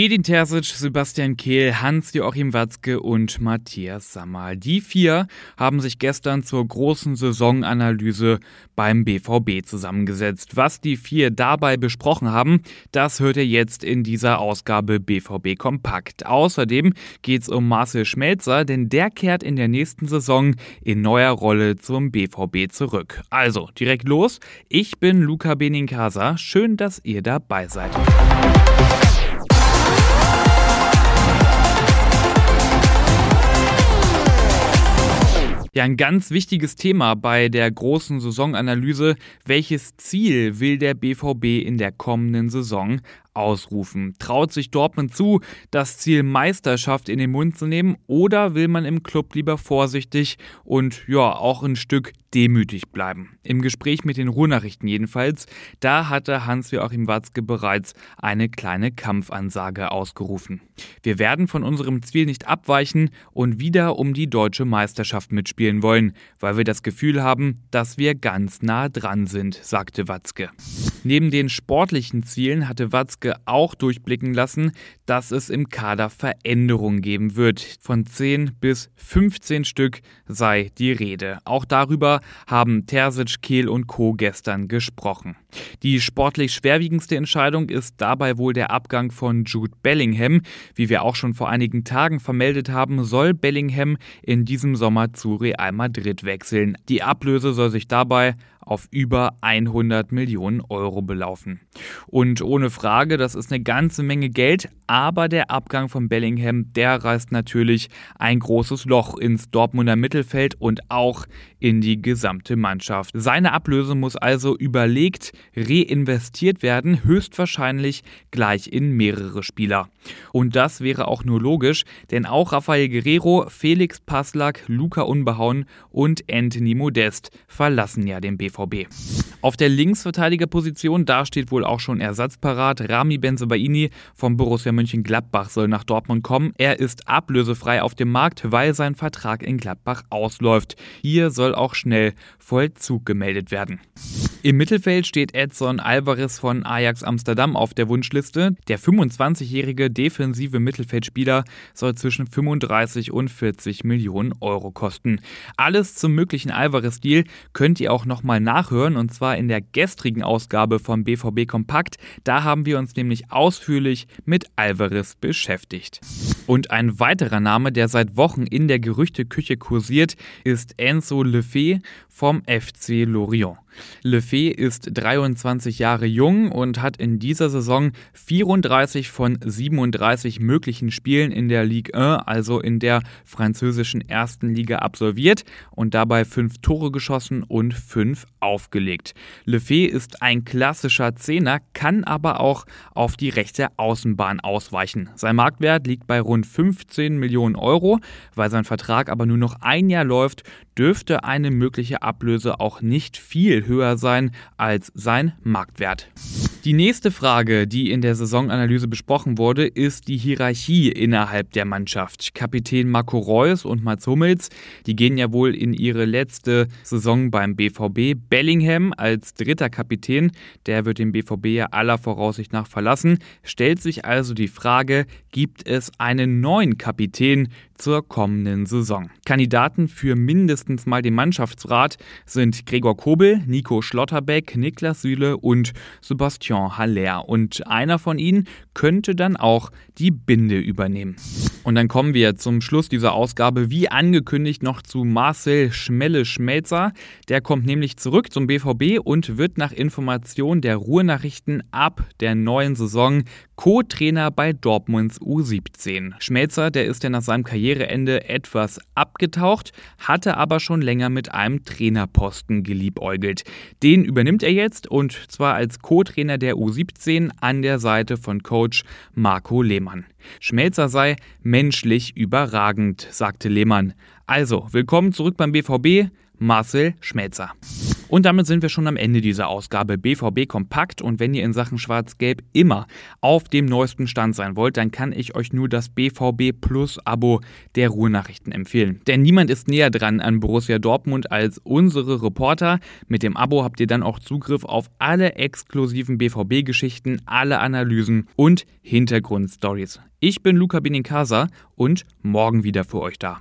Edin Terzic, Sebastian Kehl, Hans-Joachim Watzke und Matthias Sammer. Die vier haben sich gestern zur großen Saisonanalyse beim BVB zusammengesetzt. Was die vier dabei besprochen haben, das hört ihr jetzt in dieser Ausgabe BVB Kompakt. Außerdem geht es um Marcel Schmelzer, denn der kehrt in der nächsten Saison in neuer Rolle zum BVB zurück. Also, direkt los. Ich bin Luca Benincasa. Schön, dass ihr dabei seid. Ja, ein ganz wichtiges Thema bei der großen Saisonanalyse. Welches Ziel will der BVB in der kommenden Saison ausrufen? Traut sich Dortmund zu, das Ziel Meisterschaft in den Mund zu nehmen oder will man im Club lieber vorsichtig und ja auch ein Stück demütig bleiben? Im Gespräch mit den Ruhrnachrichten jedenfalls, da hatte Hans-Joachim Watzke bereits eine kleine Kampfansage ausgerufen. Wir werden von unserem Ziel nicht abweichen und wieder um die deutsche Meisterschaft mitspielen wollen, weil wir das Gefühl haben, dass wir ganz nah dran sind, sagte Watzke. Neben den sportlichen Zielen hatte Watzke auch durchblicken lassen, dass es im Kader Veränderungen geben wird. Von 10 bis 15 Stück sei die Rede. Auch darüber haben Terzic, Kehl und Co. gestern gesprochen. Die sportlich schwerwiegendste Entscheidung ist dabei wohl der Abgang von Jude Bellingham. Wie wir auch schon vor einigen Tagen vermeldet haben, soll Bellingham in diesem Sommer zu Real Madrid wechseln. Die Ablöse soll sich dabei auf über 100 Millionen Euro belaufen. Und ohne Frage, das ist eine ganze Menge Geld, aber der Abgang von Bellingham, der reißt natürlich ein großes Loch ins Dortmunder Mittelfeld und auch in die gesamte Mannschaft. Seine Ablöse muss also überlegt reinvestiert werden, höchstwahrscheinlich gleich in mehrere Spieler. Und das wäre auch nur logisch, denn auch Rafael Guerrero, Felix Passlack, Luca Unbehauen und Anthony Modest verlassen ja den BVB. Auf der Linksverteidigerposition, da steht wohl auch schon ersatzparat. Rami Benzebaini vom Borussia Mönchengladbach soll nach Dortmund kommen. Er ist ablösefrei auf dem Markt, weil sein Vertrag in Gladbach ausläuft. Hier soll auch schnell Vollzug gemeldet werden. Im Mittelfeld steht Edson Alvarez von Ajax Amsterdam auf der Wunschliste. Der 25-jährige defensive Mittelfeldspieler soll zwischen 35 und 40 Millionen Euro kosten. Alles zum möglichen Alvarez-Deal könnt ihr auch nochmal nachhören und zwar in der gestrigen Ausgabe von BVB Kompakt. Da haben wir uns nämlich ausführlich mit Alvarez beschäftigt. Und ein weiterer Name, der seit Wochen in der Gerüchteküche kursiert, ist Enzo Lefebvre vom FC Lorient. Lefebvre ist 23 Jahre jung und hat in dieser Saison 34 von 37 möglichen Spielen in der Ligue 1, also in der französischen ersten Liga, absolviert und dabei fünf Tore geschossen und fünf aufgelegt. Lefebvre ist ein klassischer Zehner, kann aber auch auf die rechte Außenbahn ausweichen. Sein Marktwert liegt bei rund 15 Millionen Euro. Weil sein Vertrag aber nur noch ein Jahr läuft, dürfte eine mögliche Ablöse auch nicht viel höher sein als sein Marktwert. Die nächste Frage, die in der Saisonanalyse besprochen wurde, ist die Hierarchie innerhalb der Mannschaft. Kapitän Marco Reus und Mats Hummels, die gehen ja wohl in ihre letzte Saison beim BVB. Bellingham als dritter Kapitän, der wird den BVB ja aller Voraussicht nach verlassen. Stellt sich also die Frage, gibt es einen neuen Kapitän zur kommenden Saison? Kandidaten für mindestens mal den Mannschaftsrat sind Gregor Kobel, Nico Schlotterbeck, Niklas Süle und Sebastian Haller. Und einer von ihnen könnte dann auch die Binde übernehmen. Und dann kommen wir zum Schluss dieser Ausgabe, wie angekündigt, noch zu Marcel Schmelle-Schmelzer. Der kommt nämlich zurück zum BVB und wird nach Information der Ruhrnachrichten ab der neuen Saison Co-Trainer bei Dortmunds U17. Schmelzer, der ist ja nach seinem Karriereende etwas abgetaucht, hatte aber schon länger mit einem Trainerposten geliebäugelt. Den übernimmt er jetzt und zwar als Co-Trainer der U17 an der Seite von Coach Marco Lehmann. Schmelzer sei menschlich überragend, sagte Lehmann. Also, willkommen zurück beim BVB. Marcel Schmelzer. Und damit sind wir schon am Ende dieser Ausgabe BVB Kompakt. Und wenn ihr in Sachen Schwarz-Gelb immer auf dem neuesten Stand sein wollt, dann kann ich euch nur das BVB Plus Abo der Ruhrnachrichten empfehlen. Denn niemand ist näher dran an Borussia Dortmund als unsere Reporter. Mit dem Abo habt ihr dann auch Zugriff auf alle exklusiven BVB-Geschichten, alle Analysen und Hintergrundstories. Ich bin Luca Benincasa und morgen wieder für euch da.